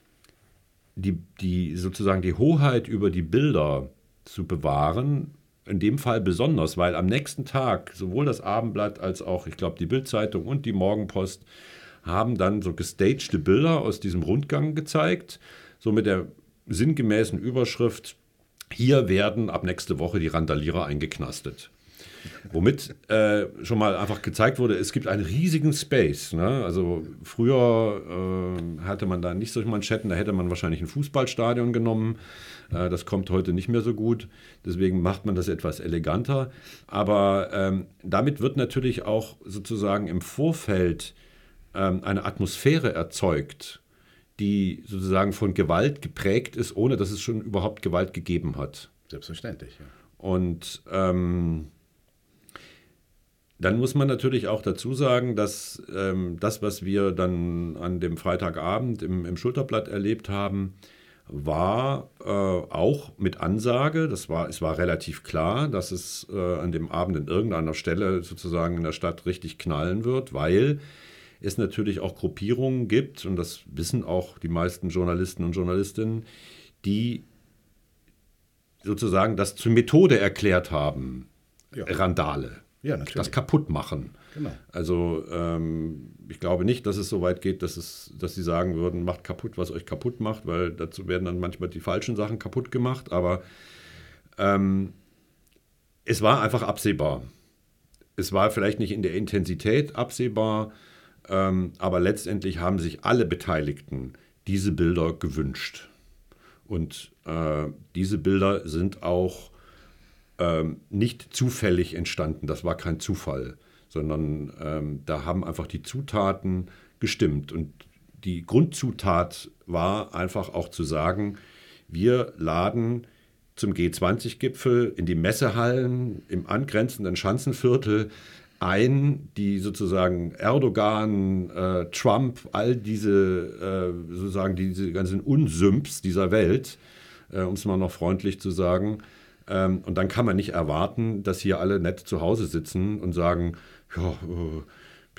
die, die sozusagen die Hoheit über die Bilder zu bewahren. In dem Fall besonders, weil am nächsten Tag sowohl das Abendblatt als auch, ich glaube, die Bildzeitung und die Morgenpost haben dann so gestagte Bilder aus diesem Rundgang gezeigt, so mit der sinngemäßen Überschrift, hier werden ab nächste Woche die Randalierer eingeknastet. Womit äh, schon mal einfach gezeigt wurde, es gibt einen riesigen Space. Ne? Also früher äh, hatte man da nicht solche Manschetten, da hätte man wahrscheinlich ein Fußballstadion genommen. Äh, das kommt heute nicht mehr so gut. Deswegen macht man das etwas eleganter. Aber ähm, damit wird natürlich auch sozusagen im Vorfeld ähm, eine Atmosphäre erzeugt, die sozusagen von Gewalt geprägt ist, ohne dass es schon überhaupt Gewalt gegeben hat. Selbstverständlich, ja. Und ähm, dann muss man natürlich auch dazu sagen, dass ähm, das, was wir dann an dem Freitagabend im, im Schulterblatt erlebt haben, war äh, auch mit Ansage. Das war, es war relativ klar, dass es äh, an dem Abend in irgendeiner Stelle sozusagen in der Stadt richtig knallen wird, weil es natürlich auch Gruppierungen gibt, und das wissen auch die meisten Journalisten und Journalistinnen, die sozusagen das zur Methode erklärt haben. Ja. Randale ja, das kaputt machen. Genau. Also ähm, ich glaube nicht, dass es so weit geht, dass, es, dass sie sagen würden, macht kaputt, was euch kaputt macht, weil dazu werden dann manchmal die falschen Sachen kaputt gemacht. Aber ähm, es war einfach absehbar. Es war vielleicht nicht in der Intensität absehbar, ähm, aber letztendlich haben sich alle Beteiligten diese Bilder gewünscht. Und äh, diese Bilder sind auch ähm, nicht zufällig entstanden. Das war kein Zufall, sondern ähm, da haben einfach die Zutaten gestimmt. Und die Grundzutat war einfach auch zu sagen, wir laden zum G20-Gipfel in die Messehallen im angrenzenden Schanzenviertel ein, die sozusagen Erdogan, äh, Trump, all diese äh, sozusagen diese ganzen Unsymps dieser Welt, äh, um es mal noch freundlich zu sagen, ähm, und dann kann man nicht erwarten, dass hier alle nett zu Hause sitzen und sagen, ja, äh,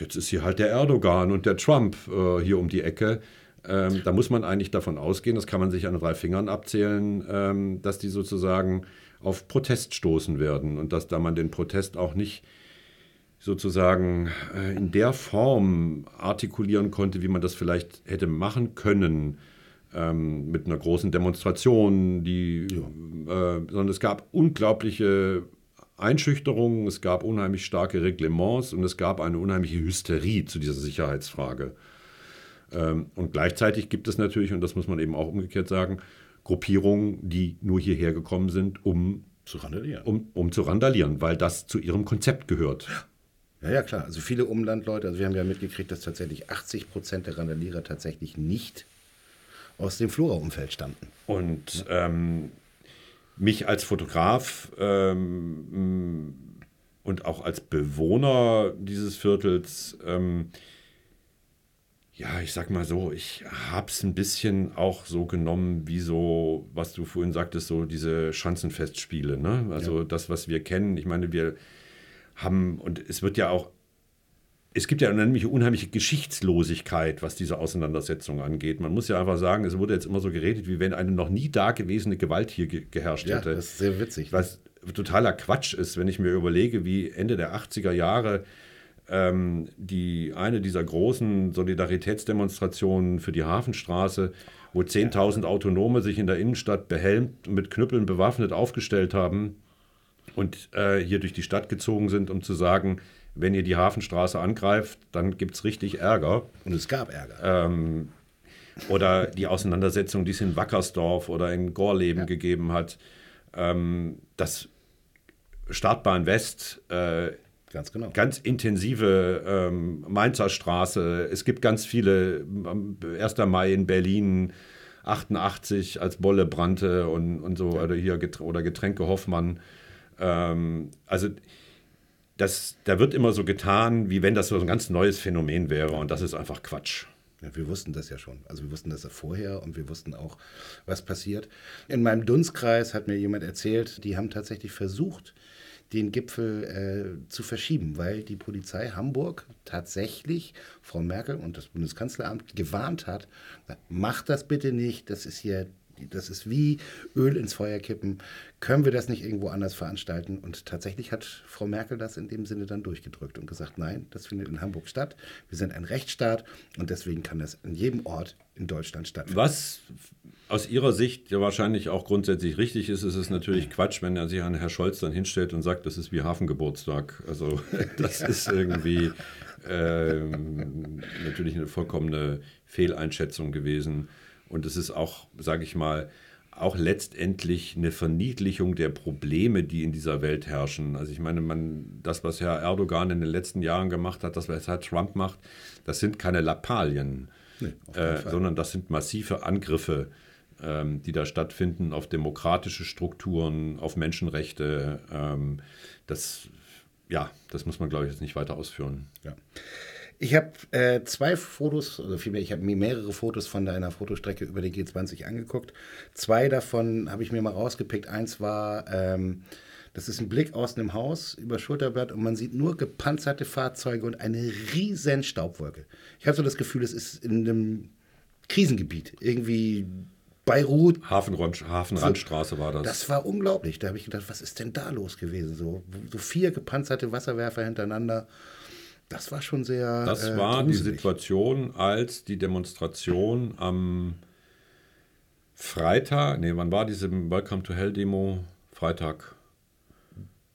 jetzt ist hier halt der Erdogan und der Trump äh, hier um die Ecke. Ähm, da muss man eigentlich davon ausgehen, das kann man sich an drei Fingern abzählen, ähm, dass die sozusagen auf Protest stoßen werden und dass da man den Protest auch nicht sozusagen äh, in der Form artikulieren konnte, wie man das vielleicht hätte machen können ähm, mit einer großen Demonstration, die, ja. äh, sondern es gab unglaubliche Einschüchterungen, es gab unheimlich starke Reglements und es gab eine unheimliche Hysterie zu dieser Sicherheitsfrage. Ähm, und gleichzeitig gibt es natürlich, und das muss man eben auch umgekehrt sagen, Gruppierungen, die nur hierher gekommen sind, um zu randalieren. Um, um zu randalieren, weil das zu ihrem Konzept gehört. Ja, ja, klar. Also viele Umlandleute, also wir haben ja mitgekriegt, dass tatsächlich 80 Prozent der Randalierer tatsächlich nicht aus dem Flora-Umfeld stammten. Und ähm, mich als Fotograf ähm, und auch als Bewohner dieses Viertels, ähm, ja, ich sag mal so, ich habe es ein bisschen auch so genommen, wie so, was du vorhin sagtest, so diese Schanzenfestspiele. Ne? Also ja. das, was wir kennen. Ich meine, wir haben, und es wird ja auch es gibt ja eine unheimliche Geschichtslosigkeit, was diese Auseinandersetzung angeht. Man muss ja einfach sagen, es wurde jetzt immer so geredet, wie wenn eine noch nie dagewesene Gewalt hier ge geherrscht ja, hätte. Das ist sehr witzig. Was totaler Quatsch ist, wenn ich mir überlege, wie Ende der 80er Jahre ähm, die eine dieser großen Solidaritätsdemonstrationen für die Hafenstraße, wo 10.000 Autonome sich in der Innenstadt behelmt und mit Knüppeln bewaffnet aufgestellt haben und äh, hier durch die Stadt gezogen sind, um zu sagen, wenn ihr die Hafenstraße angreift, dann gibt es richtig Ärger. Und es gab Ärger. Ähm, oder die Auseinandersetzung, die es in Wackersdorf oder in Gorleben ja. gegeben hat. Ähm, das Startbahn West, äh, ganz, genau. ganz intensive ähm, Mainzer Straße. Es gibt ganz viele, 1. Mai in Berlin, 88 als Bolle brannte und, und so, ja. oder hier oder Getränke Hoffmann. Ähm, also das, da wird immer so getan, wie wenn das so ein ganz neues Phänomen wäre und das ist einfach Quatsch. Ja, wir wussten das ja schon. Also wir wussten das ja vorher und wir wussten auch, was passiert. In meinem Dunstkreis hat mir jemand erzählt, die haben tatsächlich versucht, den Gipfel äh, zu verschieben, weil die Polizei Hamburg tatsächlich Frau Merkel und das Bundeskanzleramt gewarnt hat, macht das bitte nicht, das ist hier das ist wie Öl ins Feuer kippen. Können wir das nicht irgendwo anders veranstalten? Und tatsächlich hat Frau Merkel das in dem Sinne dann durchgedrückt und gesagt, nein, das findet in Hamburg statt. Wir sind ein Rechtsstaat und deswegen kann das in jedem Ort in Deutschland stattfinden. Was aus Ihrer Sicht ja wahrscheinlich auch grundsätzlich richtig ist, ist es natürlich Quatsch, wenn er sich an Herr Scholz dann hinstellt und sagt, das ist wie Hafengeburtstag. Also das ist irgendwie ähm, natürlich eine vollkommene Fehleinschätzung gewesen. Und es ist auch, sage ich mal, auch letztendlich eine Verniedlichung der Probleme, die in dieser Welt herrschen. Also ich meine, man, das, was Herr Erdogan in den letzten Jahren gemacht hat, das, was Herr Trump macht, das sind keine Lappalien, nee, äh, sondern das sind massive Angriffe, ähm, die da stattfinden auf demokratische Strukturen, auf Menschenrechte. Ähm, das, ja, das muss man, glaube ich, jetzt nicht weiter ausführen. Ja. Ich habe äh, zwei Fotos, oder vielmehr, ich habe mir mehrere Fotos von deiner Fotostrecke über die G20 angeguckt. Zwei davon habe ich mir mal rausgepickt. Eins war, ähm, das ist ein Blick aus einem Haus über Schulterblatt und man sieht nur gepanzerte Fahrzeuge und eine riesen Staubwolke. Ich habe so das Gefühl, es ist in einem Krisengebiet. Irgendwie Beirut. Hafenrand, Hafenrandstraße war das. Das war unglaublich. Da habe ich gedacht, was ist denn da los gewesen? So, so vier gepanzerte Wasserwerfer hintereinander. Das war schon sehr. Das äh, war gruselig. die Situation, als die Demonstration am Freitag, nee, wann war diese Welcome to Hell Demo? Freitag.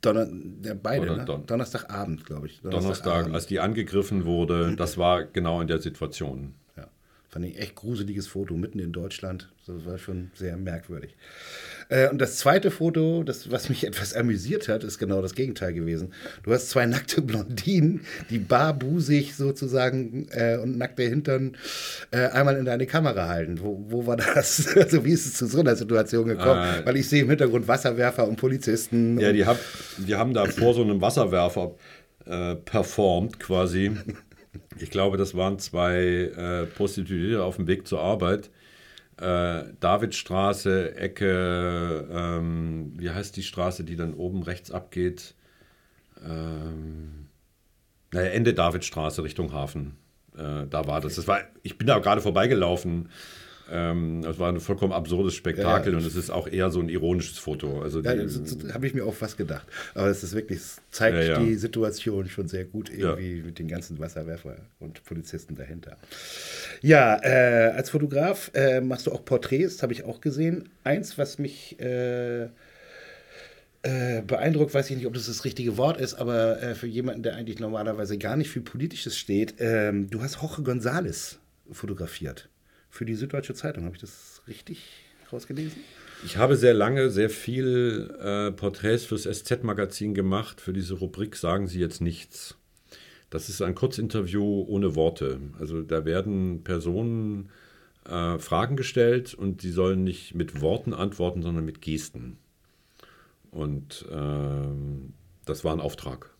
Donner, der beide, ne? Don Donnerstagabend, glaube ich. Donnerstag, Donnerstag als die angegriffen wurde, das war genau in der Situation. Ja, fand ich echt gruseliges Foto mitten in Deutschland. Das war schon sehr merkwürdig. Äh, und das zweite Foto, das, was mich etwas amüsiert hat, ist genau das Gegenteil gewesen. Du hast zwei nackte Blondinen, die barbusig sozusagen äh, und nackte Hintern äh, einmal in deine Kamera halten. Wo, wo war das? Also wie ist es zu so einer Situation gekommen? Ah. Weil ich sehe im Hintergrund Wasserwerfer und Polizisten. Ja, und die, hab, die haben da vor so einem Wasserwerfer äh, performt quasi. Ich glaube, das waren zwei äh, Prostituierte auf dem Weg zur Arbeit äh, Davidstraße, Ecke, ähm, wie heißt die Straße, die dann oben rechts abgeht? Ähm, naja, Ende Davidstraße Richtung Hafen. Äh, da war das. das war, ich bin da gerade vorbeigelaufen ähm, das war ein vollkommen absurdes Spektakel ja, ja. und es ist auch eher so ein ironisches Foto. Also ja, habe ich mir auch fast gedacht. Aber es ist wirklich, es zeigt die Situation schon sehr gut irgendwie mit den ganzen Wasserwerfer und Polizisten dahinter. Ja, äh, als Fotograf äh, machst du auch Porträts, habe ich auch gesehen. Eins, was mich äh, äh, beeindruckt, weiß ich nicht, ob das das richtige Wort ist, aber äh, für jemanden, der eigentlich normalerweise gar nicht für Politisches steht, ähm, du hast Jorge González fotografiert. Für die Süddeutsche Zeitung, habe ich das richtig rausgelesen? Ich habe sehr lange sehr viel äh, Porträts fürs SZ-Magazin gemacht. Für diese Rubrik sagen Sie jetzt nichts. Das ist ein Kurzinterview ohne Worte. Also da werden Personen äh, Fragen gestellt und die sollen nicht mit Worten antworten, sondern mit Gesten. Und äh, das war ein Auftrag.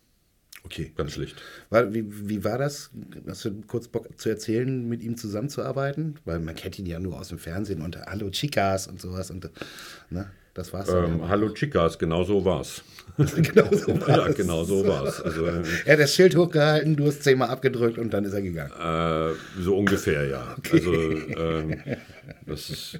Okay. Ganz schlicht. War, wie, wie war das? Hast du kurz Bock zu erzählen, mit ihm zusammenzuarbeiten? Weil man kennt ihn ja nur aus dem Fernsehen unter Hallo Chicas und sowas. Und, ne? Das war's. Ähm, Hallo Chicas, genau so war's. genau so war's. ja, genau so war's. Also, er hat das Schild hochgehalten, du hast zehnmal abgedrückt und dann ist er gegangen. Äh, so ungefähr, ja. Okay. Also, ähm, das ist,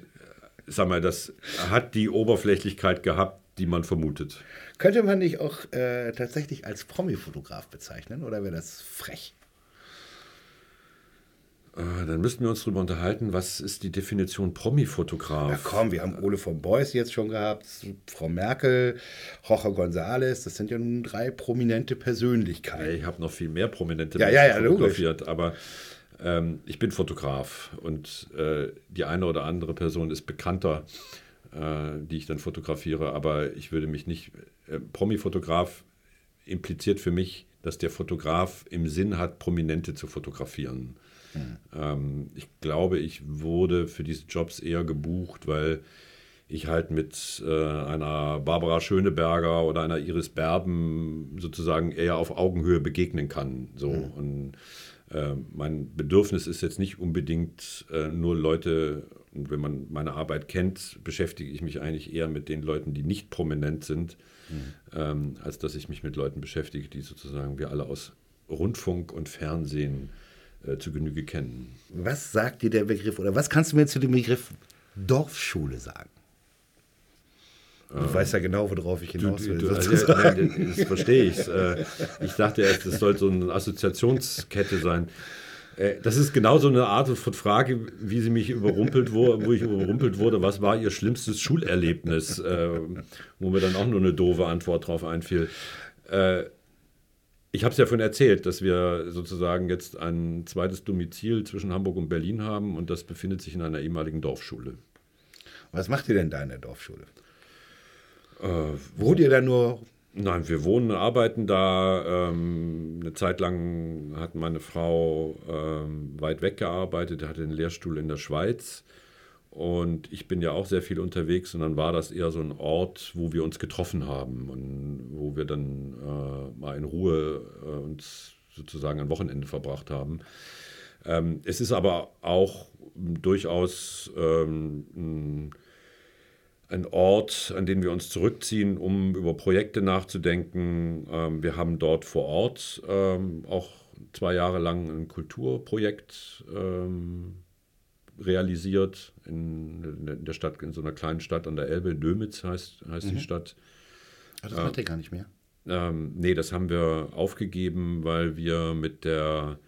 sag mal, das hat die Oberflächlichkeit gehabt, die man vermutet. Könnte man dich auch äh, tatsächlich als Promi-Fotograf bezeichnen oder wäre das frech? Äh, dann müssten wir uns darüber unterhalten, was ist die Definition Promi-Fotograf? Na komm, wir haben Ole von Beuys jetzt schon gehabt, Frau Merkel, Jorge González, das sind ja nun drei prominente Persönlichkeiten. Ich habe noch viel mehr prominente ja, ja, ja, fotografiert, logisch. aber ähm, ich bin Fotograf und äh, die eine oder andere Person ist bekannter, die ich dann fotografiere, aber ich würde mich nicht, äh, Promi-Fotograf impliziert für mich, dass der Fotograf im Sinn hat, Prominente zu fotografieren. Mhm. ich glaube, ich wurde für diese Jobs eher gebucht, weil ich halt mit äh, einer Barbara Schöneberger oder einer Iris Berben sozusagen eher auf Augenhöhe begegnen kann. So. Mhm. Und äh, mein Bedürfnis ist jetzt nicht unbedingt äh, nur Leute, und wenn man meine Arbeit kennt, beschäftige ich mich eigentlich eher mit den Leuten, die nicht prominent sind, mhm. ähm, als dass ich mich mit Leuten beschäftige, die sozusagen wir alle aus Rundfunk und Fernsehen äh, zu Genüge kennen. Was sagt dir der Begriff oder was kannst du mir zu dem Begriff Dorfschule sagen? Du ähm, weißt ja genau, worauf ich hinaus will. Du, du, also, das verstehe ich. Äh, ich dachte erst, es soll so eine Assoziationskette sein. Äh, das ist genau so eine Art von Frage, wie sie mich überrumpelt wurde, wo ich überrumpelt wurde. Was war ihr schlimmstes Schulerlebnis? Äh, wo mir dann auch nur eine doofe Antwort drauf einfiel. Äh, ich habe es ja vorhin erzählt, dass wir sozusagen jetzt ein zweites Domizil zwischen Hamburg und Berlin haben und das befindet sich in einer ehemaligen Dorfschule. Was macht ihr denn da in der Dorfschule? Äh, Wohnt ihr da nur? Nein, wir wohnen und arbeiten da. Ähm, eine Zeit lang hat meine Frau ähm, weit weg gearbeitet, hatte einen Lehrstuhl in der Schweiz. Und ich bin ja auch sehr viel unterwegs und dann war das eher so ein Ort, wo wir uns getroffen haben und wo wir dann äh, mal in Ruhe äh, uns sozusagen ein Wochenende verbracht haben. Ähm, es ist aber auch durchaus ähm, ein Ort, an den wir uns zurückziehen, um über Projekte nachzudenken. Ähm, wir haben dort vor Ort ähm, auch zwei Jahre lang ein Kulturprojekt ähm, realisiert in, in, der Stadt, in so einer kleinen Stadt an der Elbe, Dömitz heißt, heißt mhm. die Stadt. Ach, das macht ihr gar nicht mehr? Ähm, nee, das haben wir aufgegeben, weil wir mit der,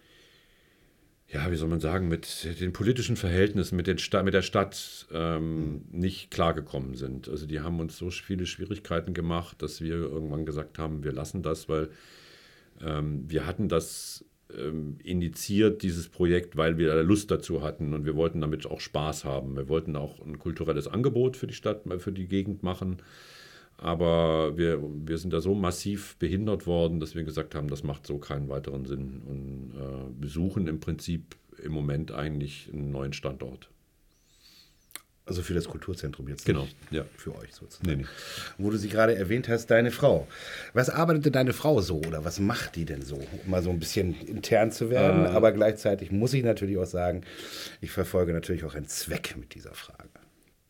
ja, wie soll man sagen, mit den politischen Verhältnissen, mit, den Sta mit der Stadt ähm, mhm. nicht klargekommen sind. Also die haben uns so viele Schwierigkeiten gemacht, dass wir irgendwann gesagt haben, wir lassen das, weil ähm, wir hatten das ähm, initiiert, dieses Projekt, weil wir Lust dazu hatten und wir wollten damit auch Spaß haben. Wir wollten auch ein kulturelles Angebot für die Stadt, für die Gegend machen. Aber wir, wir sind da so massiv behindert worden, dass wir gesagt haben, das macht so keinen weiteren Sinn und äh, besuchen im Prinzip im Moment eigentlich einen neuen Standort. Also für das Kulturzentrum jetzt. Genau, ja. Für euch sozusagen. Nee. Wo du sie gerade erwähnt hast, deine Frau. Was arbeitete deine Frau so oder was macht die denn so? Um mal so ein bisschen intern zu werden. Äh, aber gleichzeitig muss ich natürlich auch sagen, ich verfolge natürlich auch einen Zweck mit dieser Frage.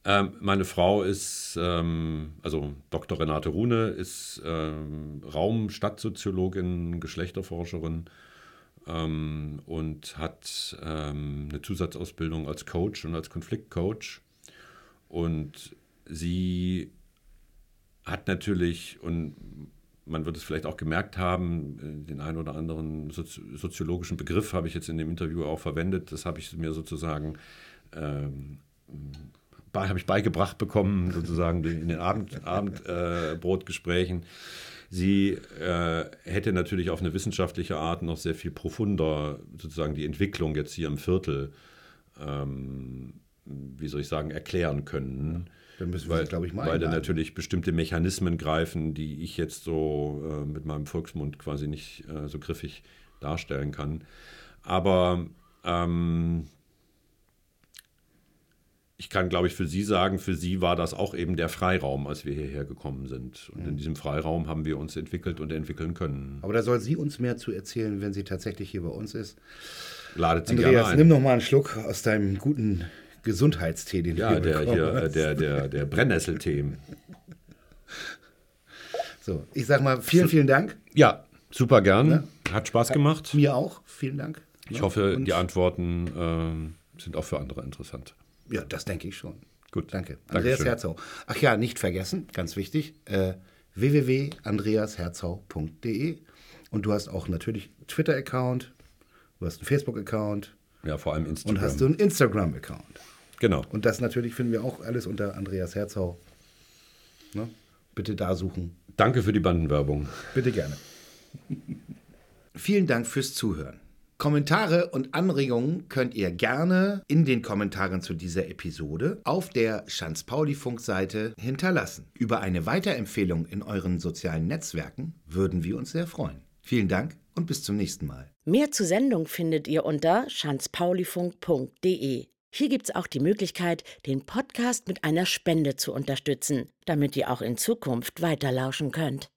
Ähm, meine Frau ist, ähm, also Dr. Renate Rune, ist ähm, Raum-Stadtsoziologin, Geschlechterforscherin ähm, und hat ähm, eine Zusatzausbildung als Coach und als Konfliktcoach und sie hat natürlich, und man wird es vielleicht auch gemerkt haben, äh, den einen oder anderen soziologischen Begriff habe ich jetzt in dem Interview auch verwendet. Das habe ich mir sozusagen ähm, habe ich beigebracht bekommen, sozusagen in den Abend, Abendbrotgesprächen. Äh, Sie äh, hätte natürlich auf eine wissenschaftliche Art noch sehr viel profunder sozusagen die Entwicklung jetzt hier im Viertel ähm, wie soll ich sagen, erklären können. Dann müssen wir glaube ich, mal Weil da natürlich bestimmte Mechanismen greifen, die ich jetzt so äh, mit meinem Volksmund quasi nicht äh, so griffig darstellen kann. Aber ähm, ich kann, glaube ich, für Sie sagen, für Sie war das auch eben der Freiraum, als wir hierher gekommen sind. Und in diesem Freiraum haben wir uns entwickelt und entwickeln können. Aber da soll sie uns mehr zu erzählen, wenn sie tatsächlich hier bei uns ist. Ladet Sie gerne Andreas, ein. nimm noch mal einen Schluck aus deinem guten Gesundheitstee, den ja, du der, bekommen hier, äh, hast. der, der, der Brennnesseltee. So, ich sag mal vielen, vielen Dank. Ja, super gern. Hat Spaß gemacht. Mir auch. Vielen Dank. Ich Ja, hoffe, und- die Antworten ähm, sind auch für andere interessant. Ja, das denke ich schon. Gut. Danke. Andreas Dankeschön. Herzau. Ach ja, nicht vergessen, ganz wichtig, äh, www.andreasherzau.de und du hast auch natürlich einen Twitter-Account, du hast einen Facebook-Account Ja, vor allem und Instagram. hast du einen Instagram-Account. genau. Und das natürlich finden wir auch alles unter Andreas Herzau. Ne? Bitte da suchen. Danke für die Bandenwerbung. Bitte gerne. Vielen Dank fürs Zuhören. Kommentare und Anregungen könnt ihr gerne in den Kommentaren zu dieser Episode auf der Schanz-Pauli-Funk-Seite hinterlassen. Über eine Weiterempfehlung in euren sozialen Netzwerken würden wir uns sehr freuen. Vielen Dank und bis zum nächsten Mal. Mehr zur Sendung findet ihr unter schanzpaulifunk.de. Hier gibt's auch die Möglichkeit, den Podcast mit einer Spende zu unterstützen, damit ihr auch in Zukunft weiterlauschen könnt.